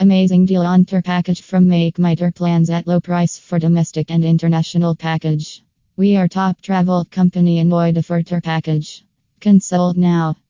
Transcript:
Amazing deal on tour package from Make My Tour plans at low price for domestic and international package. We are top travel company in Noida for tour package. Consult now.